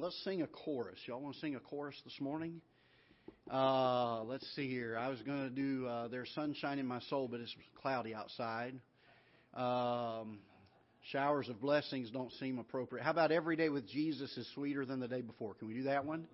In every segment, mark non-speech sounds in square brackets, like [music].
let's sing a chorus. Y'all want to sing a chorus this morning? Uh, let's see here. I was going to do uh, There's Sunshine in My Soul, but it's cloudy outside. Um, showers of blessings don't seem appropriate. How about Every Day with Jesus is sweeter than the day before? Can we do that one?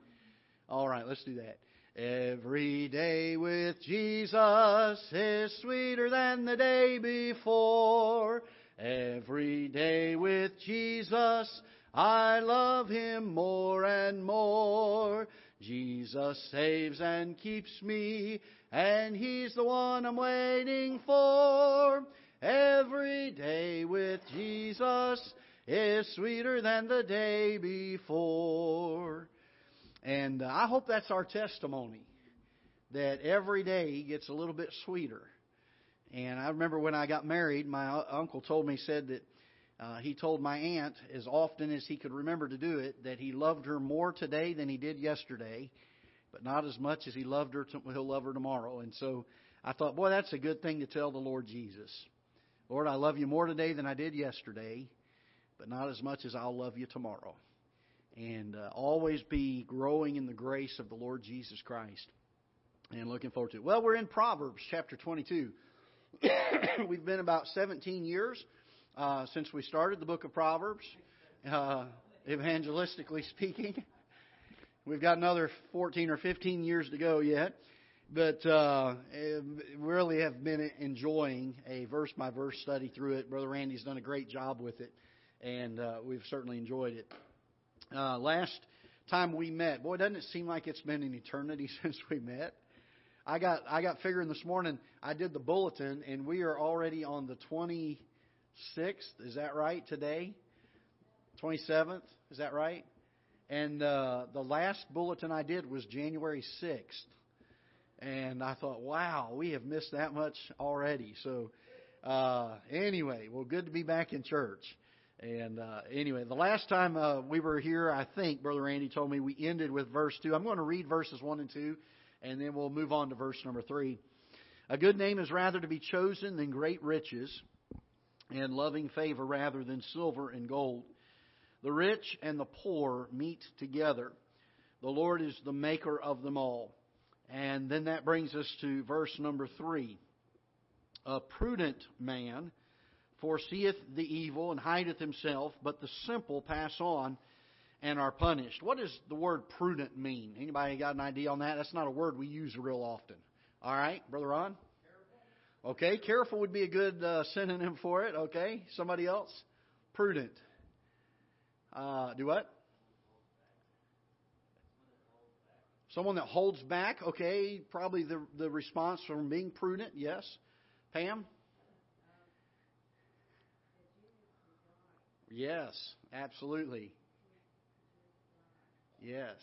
All right, let's do that. Every day with Jesus is sweeter than the day before. Every day with Jesus, I love Him more and more. Jesus saves and keeps me, and He's the one I'm waiting for. Every day with Jesus is sweeter than the day before. And uh, I hope that's our testimony that every day gets a little bit sweeter. And I remember when I got married, my uncle told me, said that uh, he told my aunt, as often as he could remember to do it, that he loved her more today than he did yesterday, but not as much as he loved her, to, he'll love her tomorrow. And so I thought, boy, that's a good thing to tell the Lord Jesus. Lord, I love you more today than I did yesterday, but not as much as I'll love you tomorrow and uh, always be growing in the grace of the Lord Jesus Christ. And looking forward to it. Well, we're in Proverbs chapter 22. [coughs] We've been about 17 years uh, since we started the book of Proverbs, uh, evangelistically speaking. We've got another 14 or 15 years to go yet, but uh, really have been enjoying a verse by verse study through it. Brother Randy's done a great job with it, and uh, we've certainly enjoyed it. Uh, last time we met, boy, doesn't it seem like it's been an eternity [laughs] since we met? I got I got figuring this morning. I did the bulletin, and we are already on the 26th. Is that right? Today, 27th. Is that right? And uh, the last bulletin I did was January 6th, and I thought, wow, we have missed that much already. So, uh, anyway, well, good to be back in church. And uh, anyway, the last time uh, we were here, I think Brother Randy told me we ended with verse 2. I'm going to read verses 1 and 2, and then we'll move on to verse number 3. A good name is rather to be chosen than great riches, and loving favor rather than silver and gold. The rich and the poor meet together. The Lord is the maker of them all. And then that brings us to verse number 3. A prudent man foreseeth the evil and hideth himself, but the simple pass on and are punished. What does the word prudent mean? Anybody got an idea on that? That's not a word we use real often. All right, Brother Ron? Okay, careful would be a good uh, synonym for it. Okay, somebody else? Prudent. Uh, do what? Someone that holds back. Okay, probably the the response from being prudent. Yes, Pam. Yes, absolutely. Yes.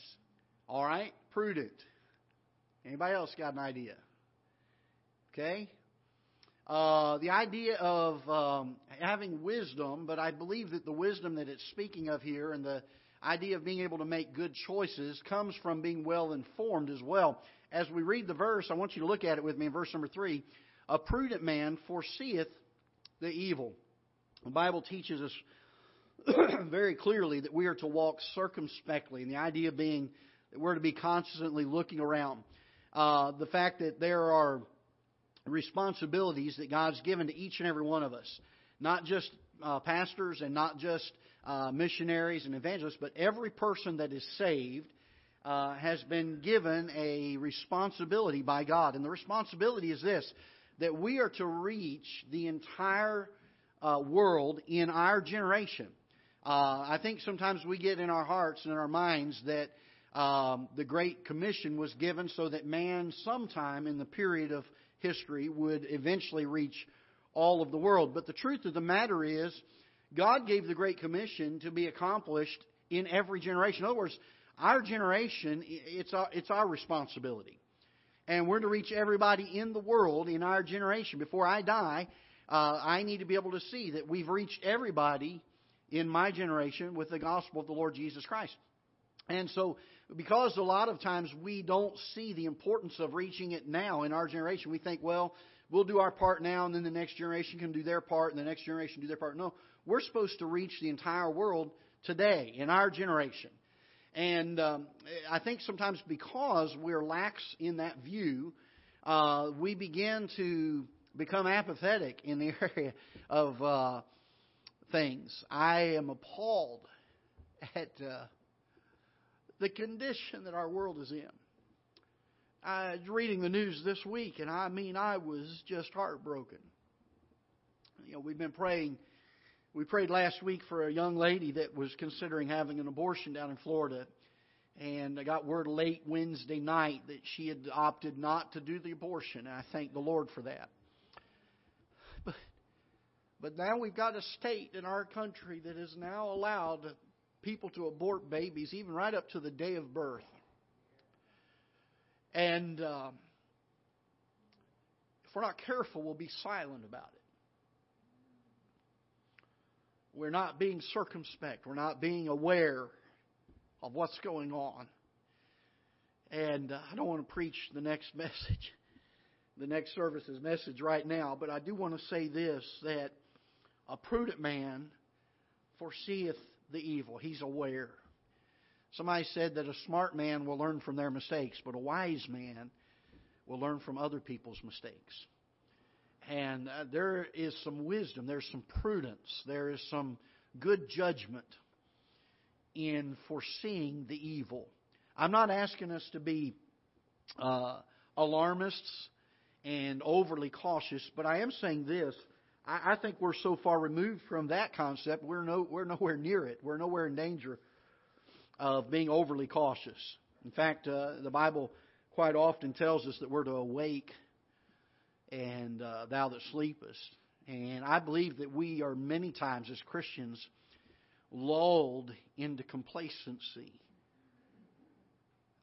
All right, prudent. Anybody else got an idea? Okay. Uh, the idea of um, having wisdom, but I believe that the wisdom that it's speaking of here and the idea of being able to make good choices comes from being well informed as well. As we read the verse, I want you to look at it with me in verse number three. A prudent man foreseeth the evil. The Bible teaches us [coughs] very clearly that we are to walk circumspectly, and the idea being that we're to be constantly looking around. Uh, the fact that there are responsibilities that God's given to each and every one of us, not just uh, pastors and not just uh, missionaries and evangelists, but every person that is saved uh, has been given a responsibility by God. And the responsibility is this that we are to reach the entire uh, world in our generation. Uh, I think sometimes we get in our hearts and in our minds that um, the Great Commission was given so that man, sometime in the period of history, would eventually reach all of the world. But the truth of the matter is, God gave the Great Commission to be accomplished in every generation. In other words, our generation, it's our, it's our responsibility. And we're to reach everybody in the world in our generation. Before I die, uh, I need to be able to see that we've reached everybody in my generation with the gospel of the Lord Jesus Christ. And so, because a lot of times we don't see the importance of reaching it now in our generation, we think, well, we'll do our part now, and then the next generation can do their part, and the next generation do their part. No, we're supposed to reach the entire world today in our generation. And um, I think sometimes because we're lax in that view, uh, we begin to become apathetic in the [laughs] area of uh, things. I am appalled at uh, the condition that our world is in. I was reading the news this week, and I mean, I was just heartbroken. You know, we've been praying. We prayed last week for a young lady that was considering having an abortion down in Florida. And I got word late Wednesday night that she had opted not to do the abortion. And I thank the Lord for that. But, but now we've got a state in our country that has now allowed people to abort babies, even right up to the day of birth. And uh, if we're not careful, we'll be silent about it. We're not being circumspect. We're not being aware of what's going on. And uh, I don't want to preach the next [laughs] message, the next service's message right now, but I do want to say this that a prudent man foreseeth the evil. He's aware. Somebody said that a smart man will learn from their mistakes, but a wise man will learn from other people's mistakes. And uh, there is some wisdom, there's some prudence, there is some good judgment in foreseeing the evil. I'm not asking us to be uh, alarmists and overly cautious, but I am saying this. I, I think we're so far removed from that concept, we're, no, we're nowhere near it. We're nowhere in danger of being overly cautious. In fact, uh, the Bible quite often tells us that we're to awake and uh, thou that sleepest. And I believe that we are many times as Christians lulled into complacency.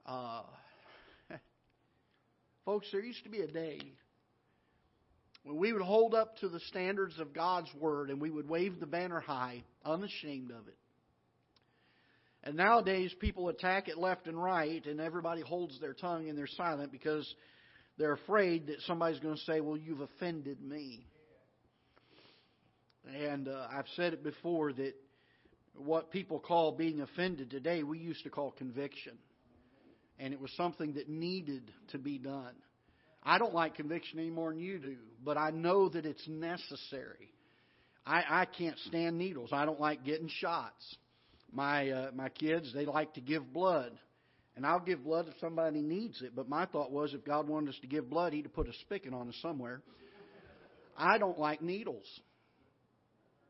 Uh, [laughs] folks, there used to be a day when we would hold up to the standards of God's Word and we would wave the banner high, unashamed of it. And nowadays, people attack it left and right, and everybody holds their tongue and they're silent because they're afraid that somebody's going to say, Well, you've offended me. And uh, I've said it before that what people call being offended today, we used to call conviction. And it was something that needed to be done. I don't like conviction any more than you do, but I know that it's necessary. I, I can't stand needles. I don't like getting shots. My uh, my kids they like to give blood, and I'll give blood if somebody needs it. But my thought was, if God wanted us to give blood, He'd have put a spigot on us somewhere. I don't like needles.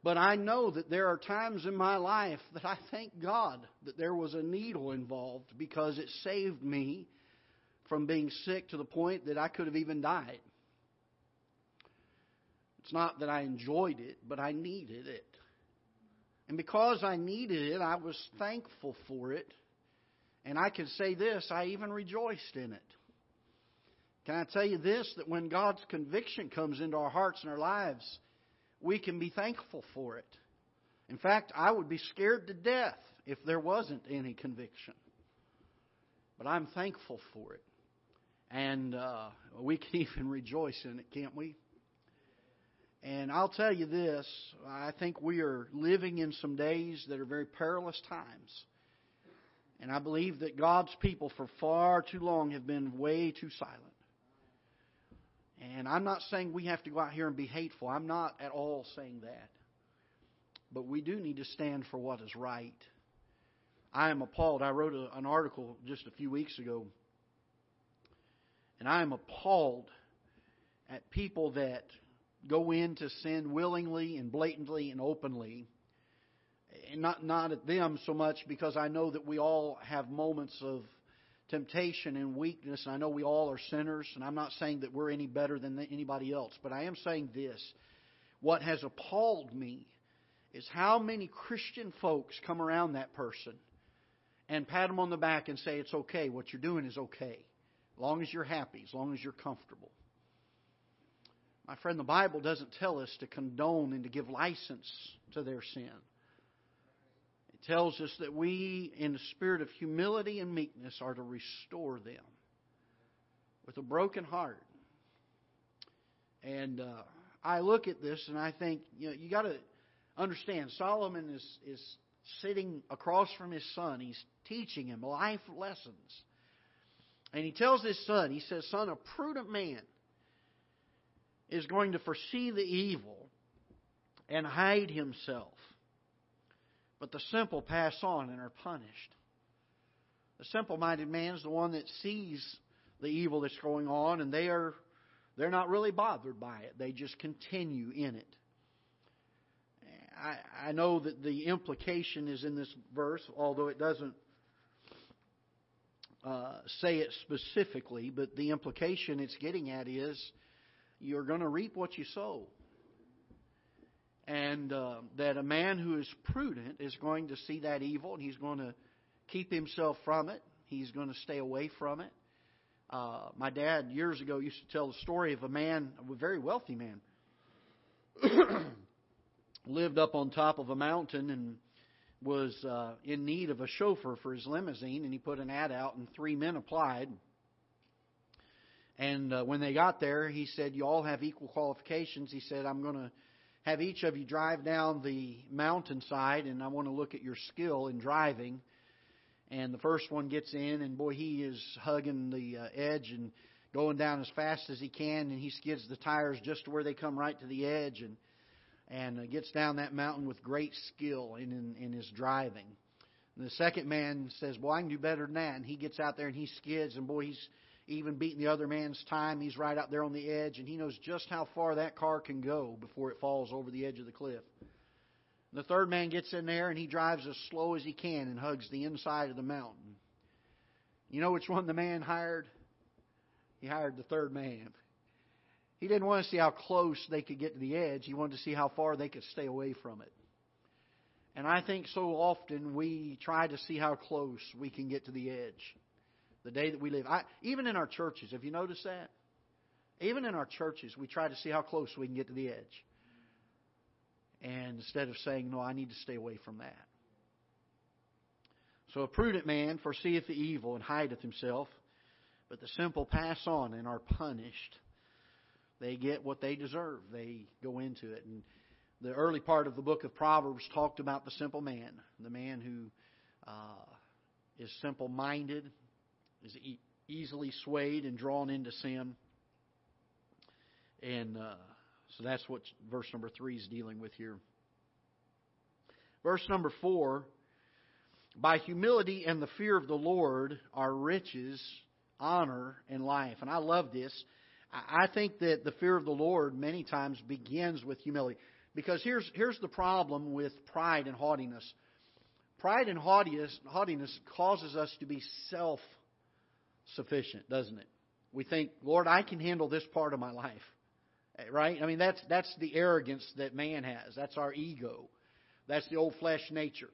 But I know that there are times in my life that I thank God that there was a needle involved because it saved me from being sick to the point that I could have even died. It's not that I enjoyed it, but I needed it. And because I needed it, I was thankful for it. And I can say this I even rejoiced in it. Can I tell you this? That when God's conviction comes into our hearts and our lives, we can be thankful for it. In fact, I would be scared to death if there wasn't any conviction. But I'm thankful for it. And uh, we can [laughs] even rejoice in it, can't we? And I'll tell you this I think we are living in some days that are very perilous times. And I believe that God's people for far too long have been way too silent. And I'm not saying we have to go out here and be hateful. I'm not at all saying that. But we do need to stand for what is right. I am appalled. I wrote a, an article just a few weeks ago. And I am appalled at people that go into sin willingly and blatantly and openly. And not, not at them so much because I know that we all have moments of temptation and weakness, and I know we all are sinners, and I'm not saying that we're any better than anybody else, but I am saying this. What has appalled me is how many Christian folks come around that person and pat them on the back and say, It's okay. What you're doing is okay. As long as you're happy, as long as you're comfortable. My friend, the Bible doesn't tell us to condone and to give license to their sin. It tells us that we, in the spirit of humility and meekness, are to restore them with a broken heart. And uh, I look at this and I think, you know, you got to understand. Solomon is is sitting across from his son. He's teaching him life lessons. And he tells his son, he says, Son, a prudent man is going to foresee the evil and hide himself. But the simple pass on and are punished. The simple minded man is the one that sees the evil that's going on and they are they're not really bothered by it. They just continue in it. I, I know that the implication is in this verse, although it doesn't uh, say it specifically, but the implication it's getting at is you're going to reap what you sow. And uh, that a man who is prudent is going to see that evil and he's going to keep himself from it. He's going to stay away from it. Uh, my dad years ago used to tell the story of a man, a very wealthy man, [clears throat] lived up on top of a mountain and was uh, in need of a chauffeur for his limousine, and he put an ad out, and three men applied. And uh, when they got there, he said, "You all have equal qualifications." He said, "I'm going to have each of you drive down the mountainside, and I want to look at your skill in driving." And the first one gets in, and boy, he is hugging the uh, edge and going down as fast as he can, and he skids the tires just to where they come right to the edge, and and gets down that mountain with great skill in, in, in his driving. And the second man says, "Boy, I can do better than that." And he gets out there and he skids, and boy, he's even beating the other man's time. He's right out there on the edge, and he knows just how far that car can go before it falls over the edge of the cliff. The third man gets in there and he drives as slow as he can and hugs the inside of the mountain. You know which one the man hired? He hired the third man. He didn't want to see how close they could get to the edge. He wanted to see how far they could stay away from it. And I think so often we try to see how close we can get to the edge. The day that we live. I, even in our churches, have you noticed that? Even in our churches, we try to see how close we can get to the edge. And instead of saying, no, I need to stay away from that. So a prudent man foreseeth the evil and hideth himself, but the simple pass on and are punished. They get what they deserve. They go into it. And the early part of the book of Proverbs talked about the simple man, the man who uh, is simple minded, is e- easily swayed and drawn into sin. And uh, so that's what verse number 3 is dealing with here. Verse number 4 By humility and the fear of the Lord are riches, honor, and life. And I love this. I think that the fear of the Lord many times begins with humility. Because here's, here's the problem with pride and haughtiness. Pride and haughtiness, haughtiness causes us to be self sufficient, doesn't it? We think, Lord, I can handle this part of my life. Eh, right? I mean, that's, that's the arrogance that man has. That's our ego. That's the old flesh nature.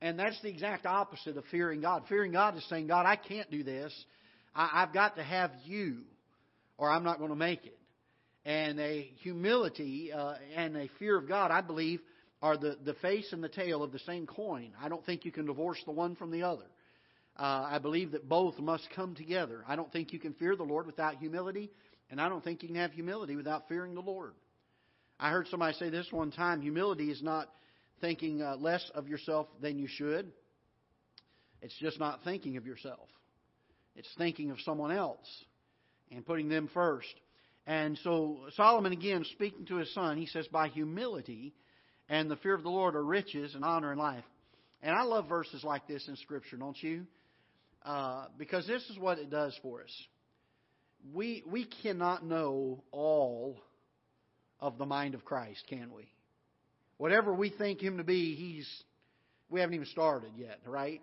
And that's the exact opposite of fearing God. Fearing God is saying, God, I can't do this. I, I've got to have you, or I'm not going to make it. And a humility uh, and a fear of God, I believe, are the, the face and the tail of the same coin. I don't think you can divorce the one from the other. Uh, I believe that both must come together. I don't think you can fear the Lord without humility, and I don't think you can have humility without fearing the Lord. I heard somebody say this one time humility is not thinking uh, less of yourself than you should, it's just not thinking of yourself. It's thinking of someone else and putting them first. And so Solomon, again, speaking to his son, he says, By humility and the fear of the Lord are riches and honor and life. And I love verses like this in Scripture, don't you? Uh, because this is what it does for us we, we cannot know all of the mind of Christ, can we? Whatever we think Him to be, He's, we haven't even started yet, right?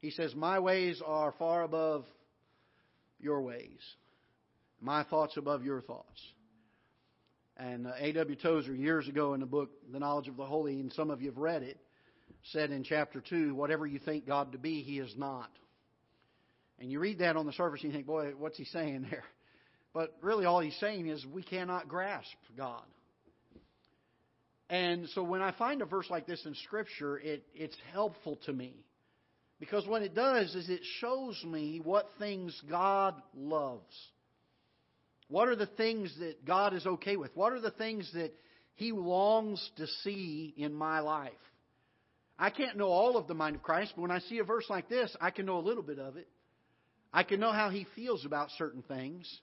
He says, My ways are far above your ways, my thoughts above your thoughts. And uh, A.W. Tozer, years ago in the book, The Knowledge of the Holy, and some of you have read it, said in chapter 2, whatever you think God to be, He is not. And you read that on the surface and you think, boy, what's he saying [laughs] there? But really, all he's saying is we cannot grasp God. And so when I find a verse like this in Scripture, it, it's helpful to me. Because what it does is it shows me what things God loves. What are the things that God is okay with? What are the things that He longs to see in my life? I can't know all of the mind of Christ, but when I see a verse like this, I can know a little bit of it. I can know how he feels about certain things.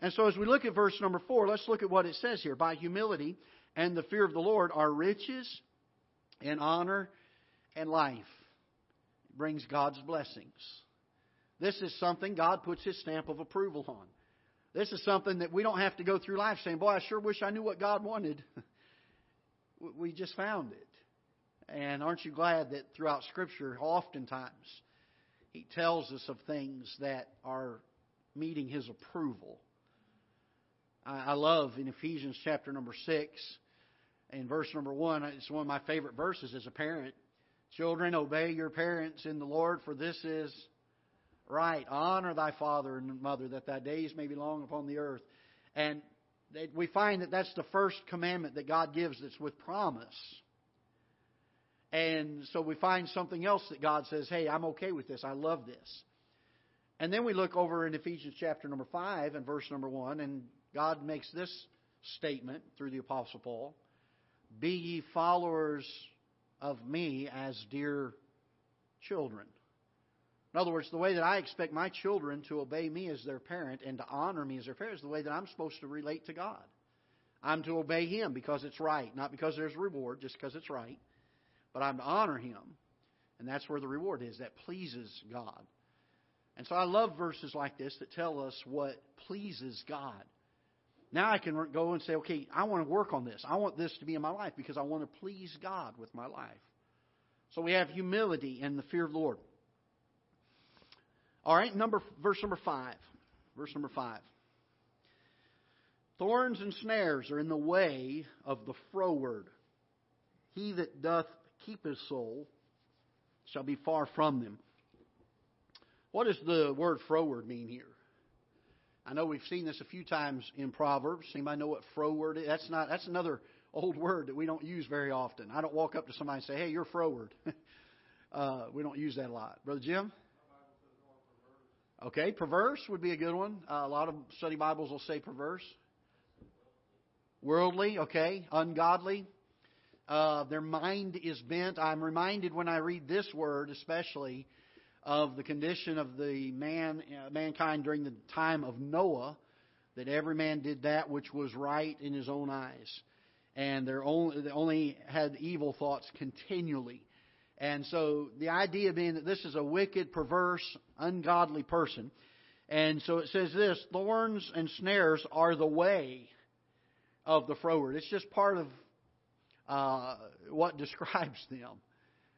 And so as we look at verse number four, let's look at what it says here. By humility and the fear of the Lord are riches and honor and life. It brings God's blessings. This is something God puts his stamp of approval on. This is something that we don't have to go through life saying, Boy, I sure wish I knew what God wanted. [laughs] we just found it. And aren't you glad that throughout Scripture, oftentimes, He tells us of things that are meeting His approval? I love in Ephesians chapter number 6 and verse number 1, it's one of my favorite verses as a parent. Children, obey your parents in the Lord, for this is right. Honor thy father and mother, that thy days may be long upon the earth. And we find that that's the first commandment that God gives that's with promise. And so we find something else that God says, hey, I'm okay with this. I love this. And then we look over in Ephesians chapter number 5 and verse number 1, and God makes this statement through the Apostle Paul Be ye followers of me as dear children. In other words, the way that I expect my children to obey me as their parent and to honor me as their parent is the way that I'm supposed to relate to God. I'm to obey Him because it's right, not because there's reward, just because it's right. But I'm to honor Him. And that's where the reward is. That pleases God. And so I love verses like this that tell us what pleases God. Now I can go and say, okay, I want to work on this. I want this to be in my life because I want to please God with my life. So we have humility and the fear of the Lord. All right, number verse number five. Verse number five. Thorns and snares are in the way of the froward. He that doth keep his soul shall be far from them. What does the word froward mean here? I know we've seen this a few times in Proverbs. Anybody know what froward is? That's not that's another [laughs] old word that we don't use very often. I don't walk up to somebody and say, "Hey, you're froward." [laughs] uh, we don't use that a lot, brother Jim. Okay, perverse would be a good one. Uh, a lot of study Bibles will say perverse. Worldly, okay. Ungodly. Uh, their mind is bent. I'm reminded when I read this word, especially, of the condition of the man, uh, mankind during the time of Noah, that every man did that which was right in his own eyes, and they only, only had evil thoughts continually. And so the idea being that this is a wicked, perverse, ungodly person. And so it says this thorns and snares are the way of the froward. It's just part of uh, what [laughs] describes them.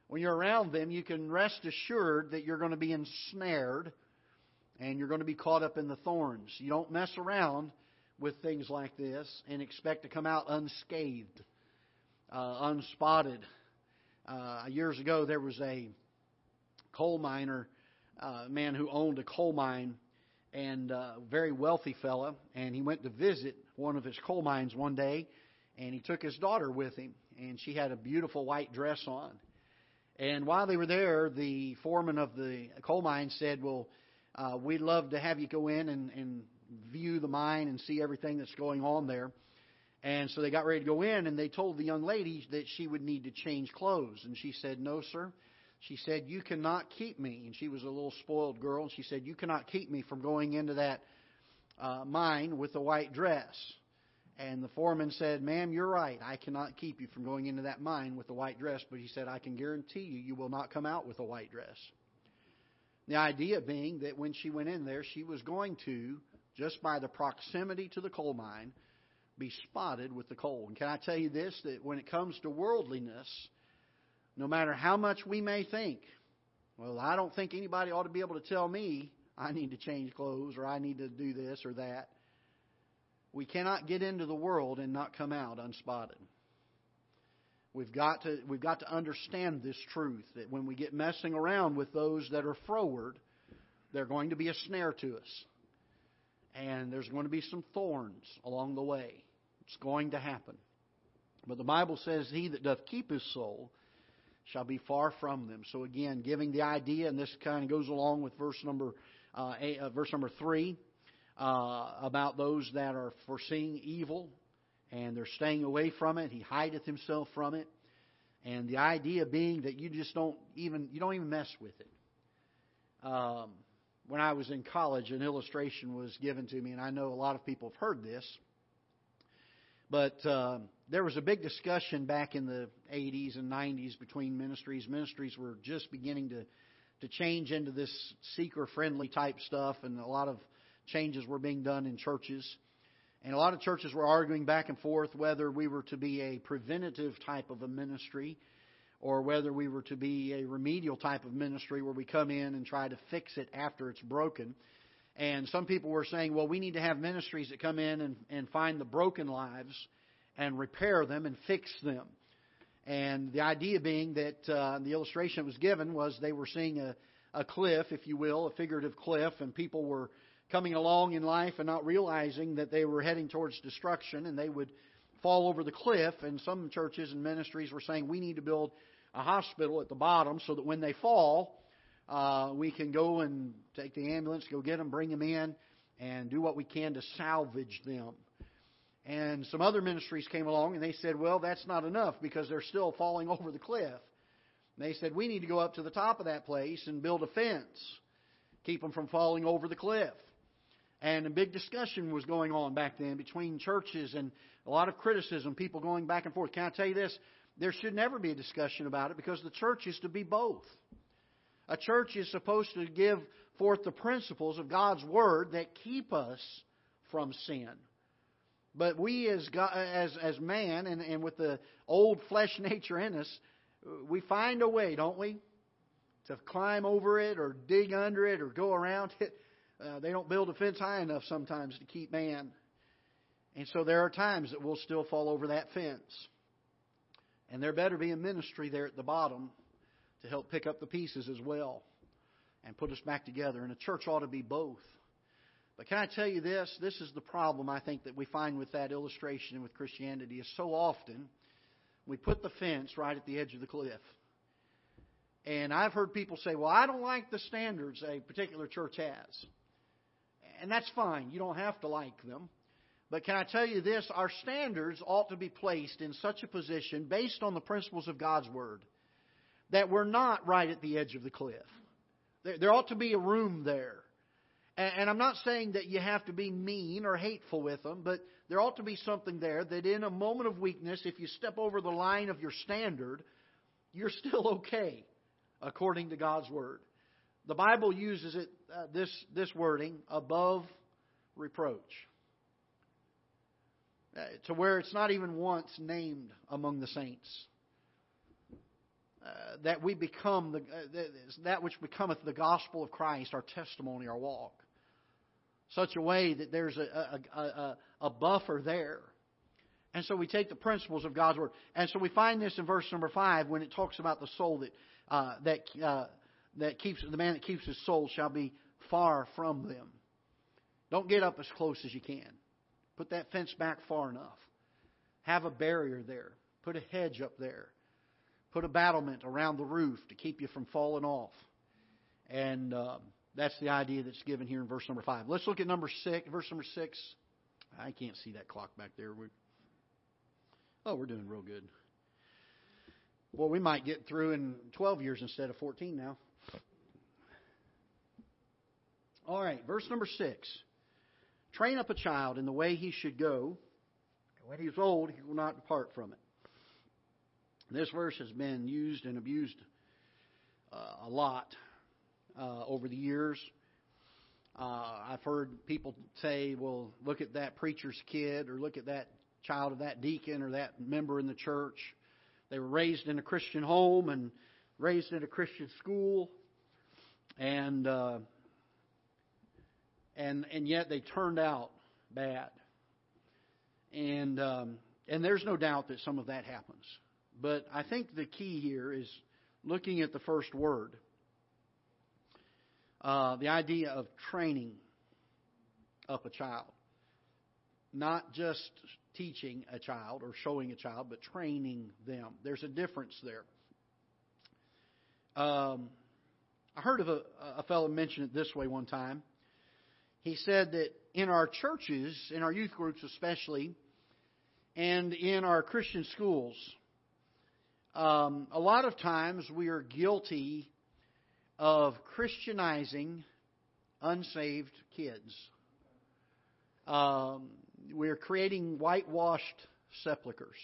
When you're around them, you can rest assured that you're going to be ensnared and you're going to be caught up in the thorns. You don't mess around with things like this and expect to come out unscathed, uh, unspotted uh, years ago, there was a coal miner, uh, man who owned a coal mine, and uh, very wealthy fella. And he went to visit one of his coal mines one day, and he took his daughter with him, and she had a beautiful white dress on. And while they were there, the foreman of the coal mine said, "Well, uh, we'd love to have you go in and, and view the mine and see everything that's going on there." And so they got ready to go in, and they told the young lady that she would need to change clothes. And she said, No, sir. She said, You cannot keep me. And she was a little spoiled girl. And she said, You cannot keep me from going into that uh, mine with a white dress. And the foreman said, Ma'am, you're right. I cannot keep you from going into that mine with a white dress. But he said, I can guarantee you, you will not come out with a white dress. The idea being that when she went in there, she was going to, just by the proximity to the coal mine, be spotted with the coal. And can I tell you this that when it comes to worldliness, no matter how much we may think, well, I don't think anybody ought to be able to tell me I need to change clothes or I need to do this or that. We cannot get into the world and not come out unspotted. We've got to we've got to understand this truth that when we get messing around with those that are froward, they're going to be a snare to us. And there's going to be some thorns along the way. It's going to happen. But the Bible says, He that doth keep his soul shall be far from them. So again, giving the idea, and this kind of goes along with verse number uh, eight, uh, verse number three uh, about those that are foreseeing evil and they're staying away from it. He hideth himself from it. and the idea being that you just don't even you don't even mess with it. Um, when I was in college, an illustration was given to me, and I know a lot of people have heard this. But uh, there was a big discussion back in the 80s and 90s between ministries. Ministries were just beginning to to change into this seeker friendly type stuff, and a lot of changes were being done in churches. And a lot of churches were arguing back and forth whether we were to be a preventative type of a ministry or whether we were to be a remedial type of ministry where we come in and try to fix it after it's broken. And some people were saying, well, we need to have ministries that come in and, and find the broken lives and repair them and fix them. And the idea being that uh, the illustration that was given was they were seeing a, a cliff, if you will, a figurative cliff, and people were coming along in life and not realizing that they were heading towards destruction and they would fall over the cliff. And some churches and ministries were saying we need to build a hospital at the bottom so that when they fall, uh, we can go and take the ambulance, go get them, bring them in, and do what we can to salvage them. And some other ministries came along and they said, well, that's not enough because they're still falling [laughs] over the cliff. And they said, we need to go up to the top of that place and build a fence, keep them from falling over the cliff. And a big discussion was going on back then between churches and a lot of criticism, people going back and forth. Can I tell you this? There should never be a discussion about it because the church is to be both. A church is supposed to give forth the principles of God's Word that keep us from sin. But we as God, as as man and, and with the old flesh [laughs] nature in us, we find a way, don't we? To climb over it or dig under it or go around it. Uh, they don't build a fence high enough sometimes to keep man. And so there are times that we'll still fall over that fence. And there better be a ministry there at the bottom to help pick up the pieces as well and put us back together. And a church ought to be both. But can I tell you this? This is the problem I think that we find with that illustration and with Christianity is so often we put the fence right at the edge of the cliff. And I've heard people say, well, I don't like the standards a particular church has. And that's fine. You don't have to like them. But can I tell you this? Our standards ought to be placed in such a position based on the principles of God's Word that we're not right at the edge of the cliff. There, there ought to be a room there. And, and I'm not saying that you have to be mean or hateful with them, but there ought to be something there that in a moment of weakness, if you step over the line of your standard, you're still [laughs] okay according to God's Word. The Bible uses it uh, this this wording above reproach. Uh, to where it's not even once named among the saints. Uh, that we become the, uh, that which becometh the gospel of Christ, our testimony, our walk. Such a way that there's a, a, a, a buffer there. And so we take the principles of God's Word. And so we find this in verse number 5 when it talks about the soul that, uh, that uh, that keeps the man that keeps his soul shall be far from them. Don't get up as close as you can. Put that fence back far enough. Have a barrier there. Put a hedge up there. Put a battlement around the roof to keep you from falling off. And um, that's the idea that's given here in verse number five. Let's look at number six. Verse number six. I can't see that clock back there. we oh, we're doing real good. Well, we might get through in 12 years instead of 14 now. All right, verse number six. Train up a child in the way he should go, and when he is old, he will not depart from it. This verse has been used and abused uh, a lot uh, over the years. Uh, I've heard people say, well, look at that preacher's kid, or look at that child of that deacon or that member in the church. They were raised in a Christian home and raised in a Christian school, and uh, and and yet they turned out bad. And um, and there's no doubt that some of that happens. But I think the key here is looking at the first word. Uh, the idea of training up a child. Not just teaching a child or showing a child, but training them. There's a difference there. Um, I heard of a, a fellow mention it this way one time he said that in our churches, in our youth groups especially, and in our Christian schools, Um, a lot of times we are guilty of Christianizing unsaved kids. Um, we're creating whitewashed sepulchres.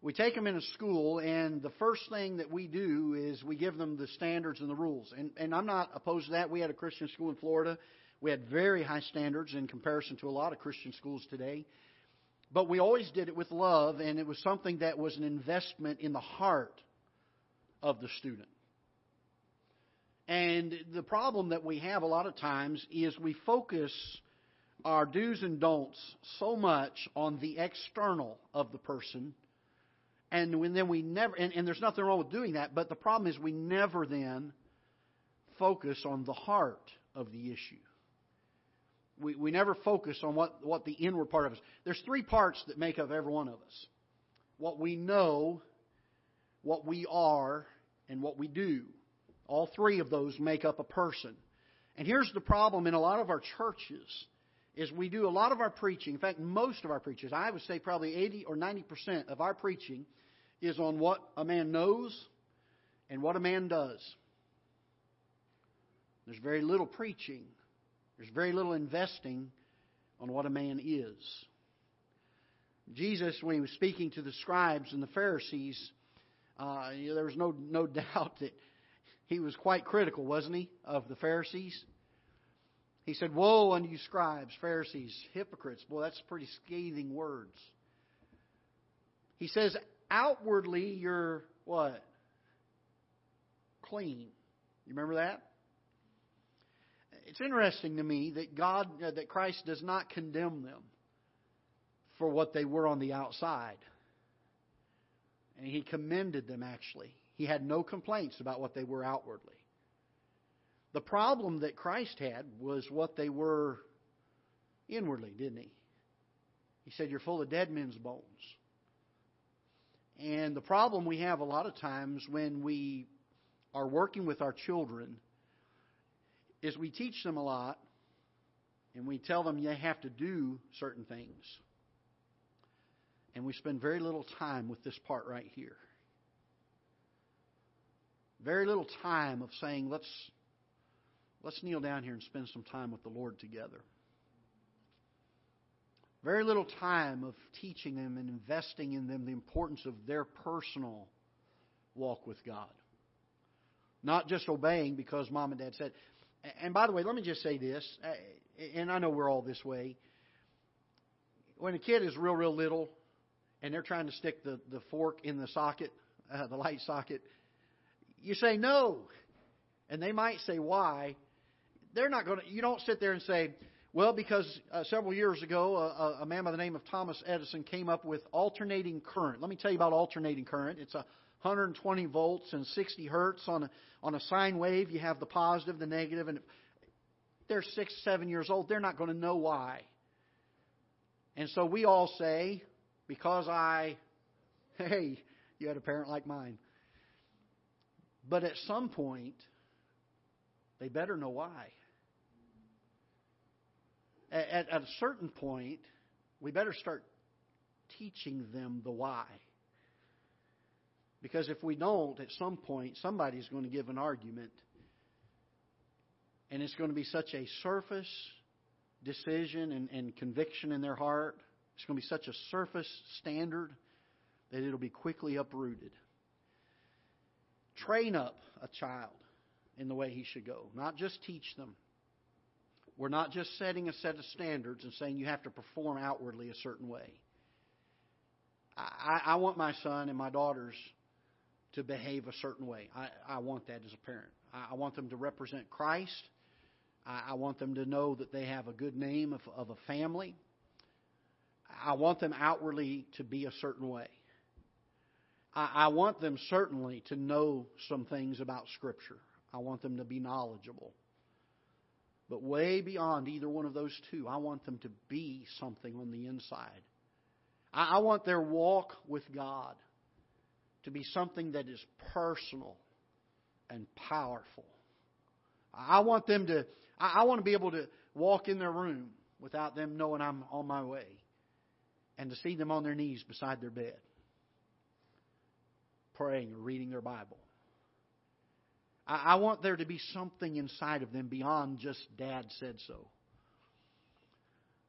We take them in a school, and the first thing that we do is we give them the standards and the rules. And, and I'm not opposed to that. We had a Christian school in Florida. We had very high standards in comparison to a lot of Christian schools today. But we always did it with love, and it was something that was an investment in the heart of the student. And the problem that we have a lot of times is we focus our do's and don'ts so much on the external of the person. And when then we never, and, and there's nothing wrong with doing that, but the problem is we never then focus on the heart of the issue. We, we never focus on what, what the inward part of us. There's three parts that make up every one of us what we know, what we are, and what we do. All three of those make up a person. And here's the problem in a lot of our churches is we do a lot of our preaching. In fact, most of our preachers, I would say probably 80 or 90% of our preaching is on what a man knows and what a man does. There's very little preaching. There's very little investing on what a man is. Jesus, when he was speaking to the scribes and the Pharisees, uh, there was no no [laughs] doubt that he was quite critical, wasn't he, of the Pharisees? He said, Woe unto you, scribes, Pharisees, hypocrites. Boy, that's pretty scathing words. He says, Outwardly, you're what? Clean. You remember that? It's interesting to me that God, uh, that Christ does not condemn them for what they were on the outside. And He commended them, actually. He had no complaints about what they were outwardly. The problem that Christ had was what they were inwardly, didn't he? He said, You're full of dead men's bones. And the problem we have a lot of times when we are working with our children is we teach them a lot and we tell them they have to do certain things. And we spend very little time with this part right here. Very little time of saying, let's Let's kneel down here and spend some time with the Lord together. Very little time of teaching them and investing in them the importance of their personal walk with God. Not just obeying because mom and dad said. And by the way, let me just say this, and I know we're all this way. When a kid is real, real little, and they're trying to stick the, the fork in the socket, uh, the light socket, you say no. And they might say why, they're not going to, you don't sit there and say, well, because uh, several years ago, a, a man by the name of Thomas Edison came up with alternating current. Let me tell you about alternating current. It's a 120 volts and 60 hertz on a, on a sine wave. You have the positive, the negative, and they're six, seven years old. They're not going to know why. And so we all say, because I, hey, you had a parent like mine. But at some point, they better know why at, at a certain point, we better start teaching them the why. Because if we don't, at some point, somebody's going to give an argument, and it's going to be such a surface decision and, and conviction in their heart. It's going to be such a surface standard that it'll be quickly uprooted. Train up a child in the way he should go, not just teach them. We're not just setting a set of standards and saying you have to perform outwardly a certain way. I, I want my son and my daughters to behave a certain way. I, I want that as a parent. I, I want them to represent Christ. I, I want them to know that they have a good name of, of a family. I want them outwardly to be a certain way. I, I want them certainly to know some things about Scripture. I want them to be knowledgeable. But way beyond either one of those two, I want them to be something on the inside. I, want their walk with God to be something that is personal and powerful. I want them to, I want to be able to walk in their room without them knowing I'm on my way and to see them on their knees beside their bed, praying or reading their Bible. I, want there to be something inside of them beyond just dad said so.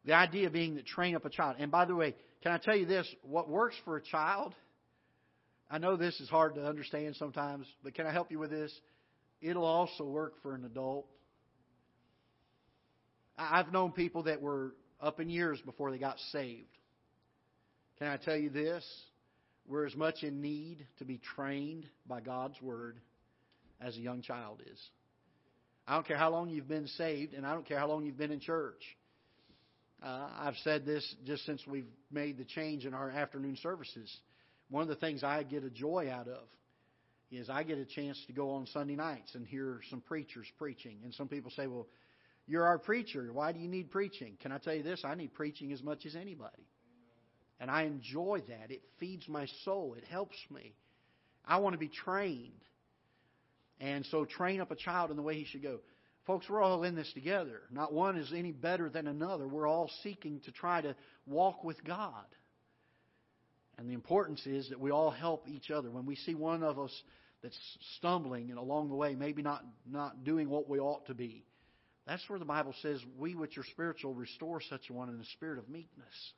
The idea being that train up a child. And by the way, can I tell you this? What works for a child, I know this is hard to understand sometimes, but can I help you with this? It'll also work for an adult. I've known people that were up in years before they got saved. Can I tell you this? We're as much in need to be trained by God's Word as a young child is. I don't care how long you've been saved, and I don't care how long you've been in church. Uh, I've said this just since we've made the change in our afternoon services. One of the things I get a joy out of is I get a chance to go on Sunday nights and hear some preachers preaching. And some people say, well, you're our preacher. Why do you need preaching? Can I tell you this? I need preaching as much as anybody. And I enjoy that. It feeds my soul, it helps me. I want to be trained. And so train up a child in the way he should go. Folks, we're all in this together. Not one is any better than another. We're all seeking to try to walk with God. And the importance is that we all help each other. When we see one of us that's stumbling and along the way, maybe not, not doing what we ought to be, that's where the Bible says, We which are spiritual restore such a one in the spirit of meekness.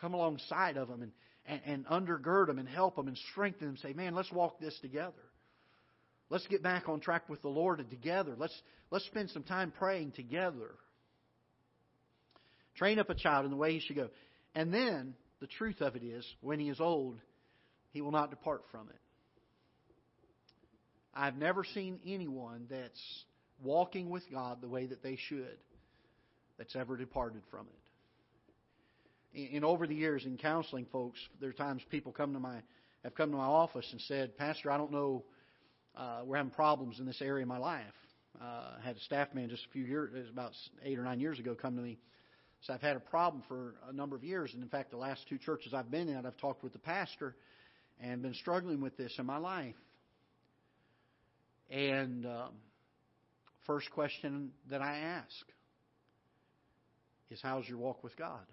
Come alongside of them and, and, and undergird them and help them and strengthen them. Say, man, let's walk this together. Let's get back on track with the Lord together. Let's, let's spend some time praying together. Train up a child in the way he should go. And then, the truth of it is, when he is old, he will not depart from it. I've never seen anyone that's walking with God the way that they should that's ever departed from it. And over the years in counseling folks, there are times people come to my have come to my office and said, Pastor, I don't know, uh, we're having problems in this area of my life. Uh, I had a staff man just a few years, about eight or nine years ago, come to me. So I've had a problem for a number of years, and in fact, the last two churches I've been in, I've talked with the pastor and been struggling with this in my life. And um, first question that I ask is how's your walk with God?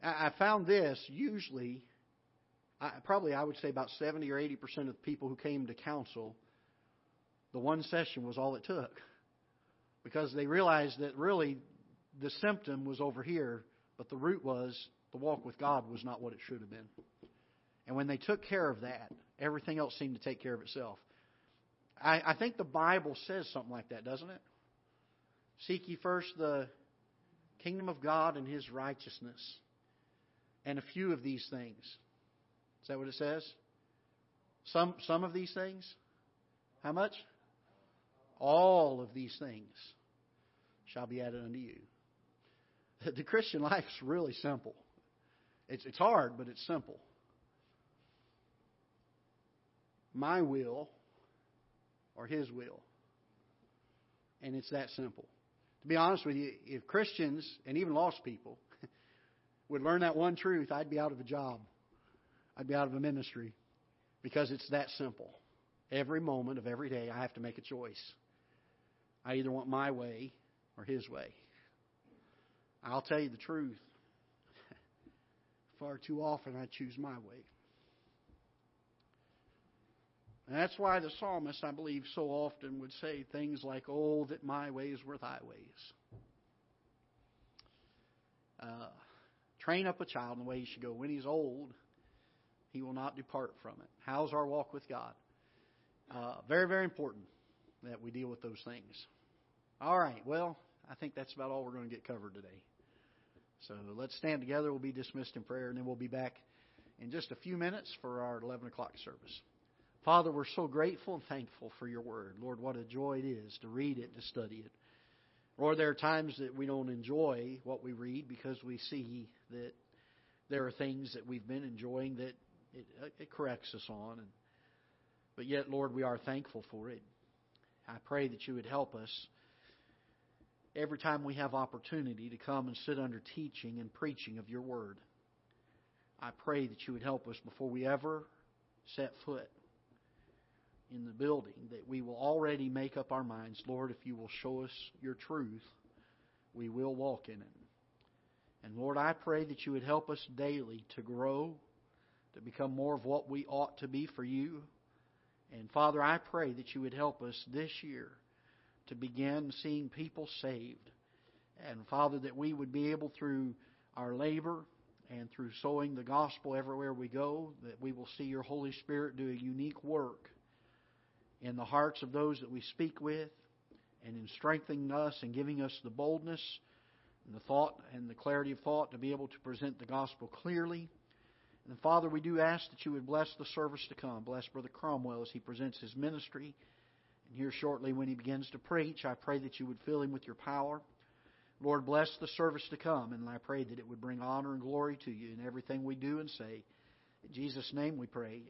I found this usually, I, probably I would say about 70 or 80% of the people who came to counsel, the one session was all it took. Because they realized that really the symptom was over here, but the root was the walk with God was not what it should have been. And when they took care of that, everything else seemed to take care of itself. I, I think the Bible says something like that, doesn't it? Seek ye first the kingdom of God and his righteousness, and a few of these things. Is that what it says? Some, some of these things? How much? All of these things shall be added unto you. [laughs] The Christian life is really simple. It's, it's hard, but it's simple. My will or His will. And it's that simple. To be honest with you, if Christians and even lost people [laughs] would learn that one truth, I'd be out of a job. I'd be out of a ministry because it's that simple. Every moment of every day, I have to make a choice. I either want my way or His way. I'll tell you the truth. Far too often, I choose my way. And that's why the psalmist, I believe, so often would say things like, Oh, that my ways were thy ways. Uh, train up a child in the way he should go. When he's old, he will not depart from it. How's our walk with God? Uh, very, very important that we deal with those things. All right, well, I think that's about all we're going to get covered today. So let's stand together. We'll be dismissed in prayer, and then we'll be back in just a few minutes for our 11 o'clock service. Father, we're so grateful and thankful for your word. Lord, what a joy it is to read it, to study it. Lord, there are times that we don't enjoy what we read because we see that there are things that we've been enjoying that it, it corrects us on. But yet, Lord, we are thankful for it. I pray that you would help us every time we have opportunity to come and sit under teaching and preaching of your word. I pray that you would help us before we ever set foot in the building that we will already make up our minds, Lord, if you will show us your truth, we will walk in it. And Lord, I pray that you would help us daily to grow, to become more of what we ought to be for you. And Father, I pray that you would help us this year to begin seeing people saved. And Father, that we would be able through our labor and through sowing the gospel everywhere we go, that we will see your Holy Spirit do a unique work in the hearts of those that we speak with and in strengthening us and giving us the boldness and the thought and the clarity of thought to be able to present the gospel clearly. And Father, we do ask that you would bless the service to come. Bless Brother Cromwell as he presents his ministry. And here shortly when he begins to preach, I pray that you would fill him with your power. Lord, bless the service to come, and I pray that it would bring honor and glory to you in everything we do and say. In Jesus' name we pray.